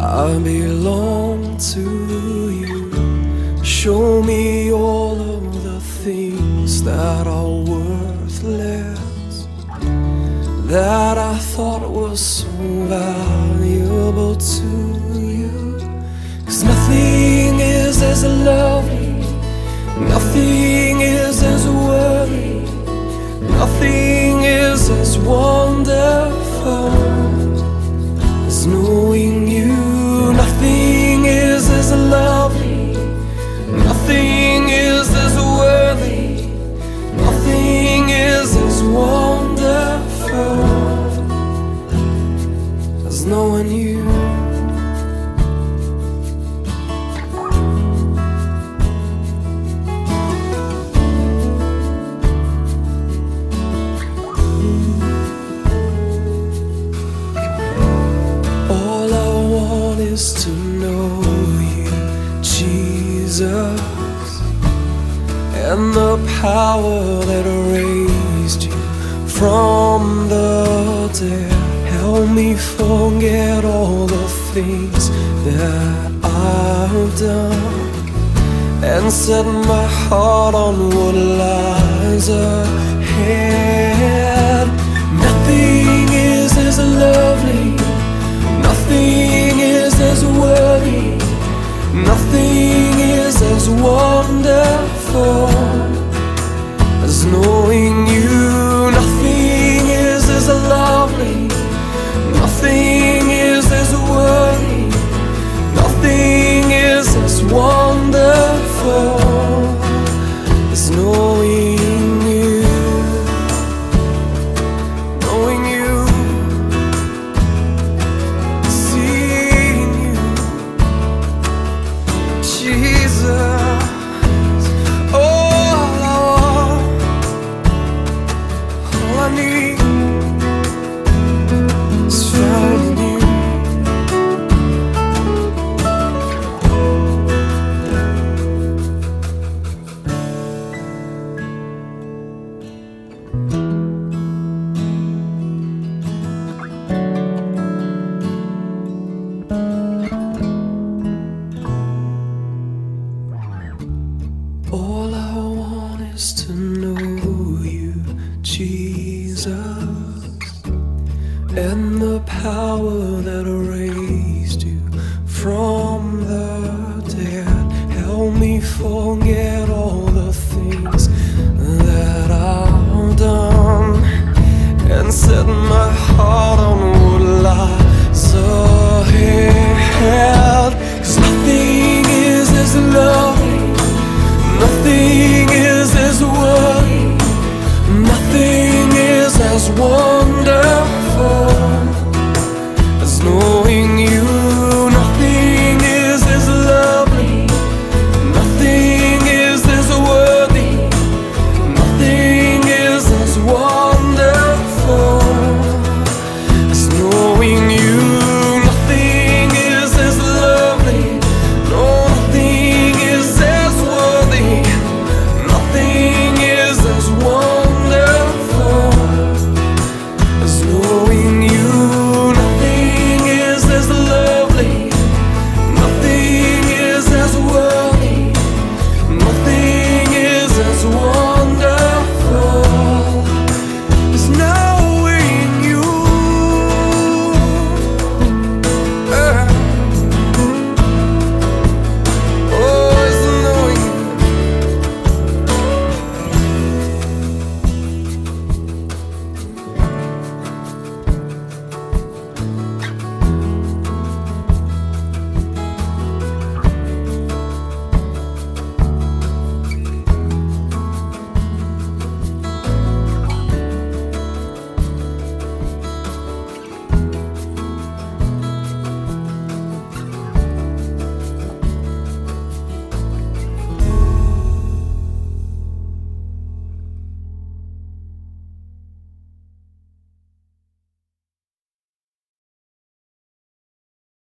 I belong to you. Show me all of the things that are worthless, that I thought was so valuable to you. Cause nothing is as lovely, nothing is as worthy, nothing is as wonderful is to know you, Jesus, and the power that raised you from the dead. Help me forget all the things that I've done and set my heart on what lies ahead. Nothing is as lovely, worthy, nothing is as wonderful and the power that raised you from the dead. Help me forget all the things that I've done and set my heart on what lies nothing is as nothing is as nothing is as.